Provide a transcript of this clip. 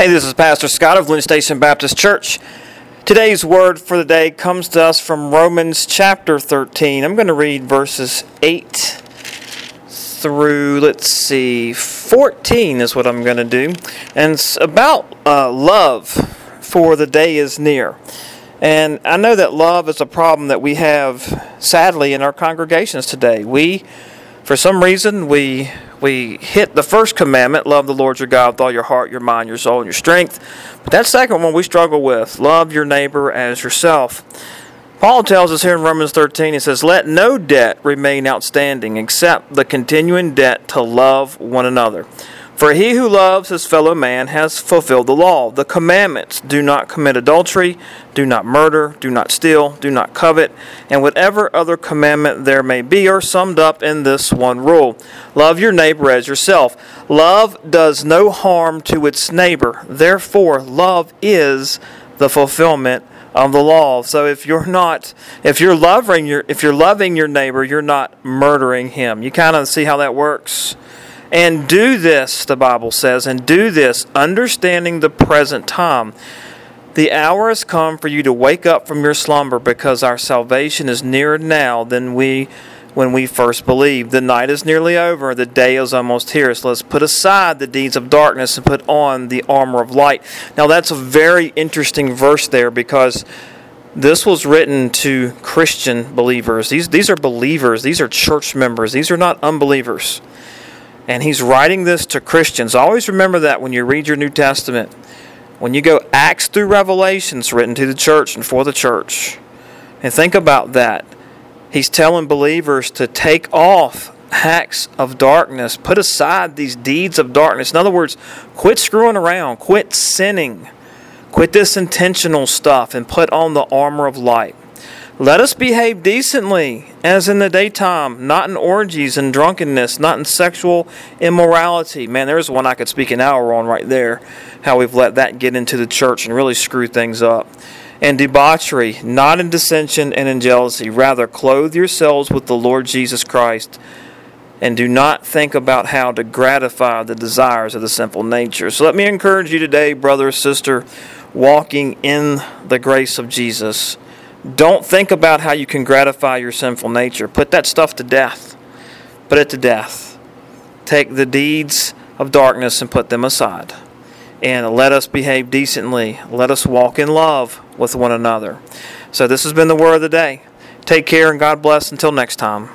Hey, this is Pastor Scott of Lynn Station Baptist Church. Today's word for the day comes to us from Romans chapter 13. I'm going to read verses 8 through, let's see, 14 is what I'm going to do. And it's about uh, love, for the day is near. And I know that love is a problem that we have, sadly, in our congregations today. We, for some reason, we we hit the first commandment love the Lord your God with all your heart, your mind, your soul, and your strength. But that second one we struggle with love your neighbor as yourself. Paul tells us here in Romans 13, he says, Let no debt remain outstanding except the continuing debt to love one another. For he who loves his fellow man has fulfilled the law. The commandments do not commit adultery, do not murder, do not steal, do not covet, and whatever other commandment there may be are summed up in this one rule Love your neighbor as yourself. Love does no harm to its neighbor. Therefore, love is the fulfillment of the law. So if you're not if you're loving your if you're loving your neighbor, you're not murdering him. You kind of see how that works. And do this, the Bible says, and do this, understanding the present time. The hour has come for you to wake up from your slumber because our salvation is nearer now than we when we first believed. The night is nearly over, the day is almost here. So let's put aside the deeds of darkness and put on the armor of light. Now that's a very interesting verse there because this was written to Christian believers. These these are believers, these are church members, these are not unbelievers. And he's writing this to Christians. Always remember that when you read your New Testament. When you go Acts through Revelations, written to the church and for the church. And think about that. He's telling believers to take off acts of darkness, put aside these deeds of darkness. In other words, quit screwing around, quit sinning, quit this intentional stuff, and put on the armor of light. Let us behave decently, as in the daytime, not in orgies and drunkenness, not in sexual immorality. Man, there's one I could speak an hour on right there. How we've let that get into the church and really screw things up. And debauchery, not in dissension and in jealousy. Rather, clothe yourselves with the Lord Jesus Christ, and do not think about how to gratify the desires of the sinful nature. So let me encourage you today, brother, sister, walking in the grace of Jesus don't think about how you can gratify your sinful nature. Put that stuff to death. Put it to death. Take the deeds of darkness and put them aside. And let us behave decently. Let us walk in love with one another. So, this has been the word of the day. Take care and God bless. Until next time.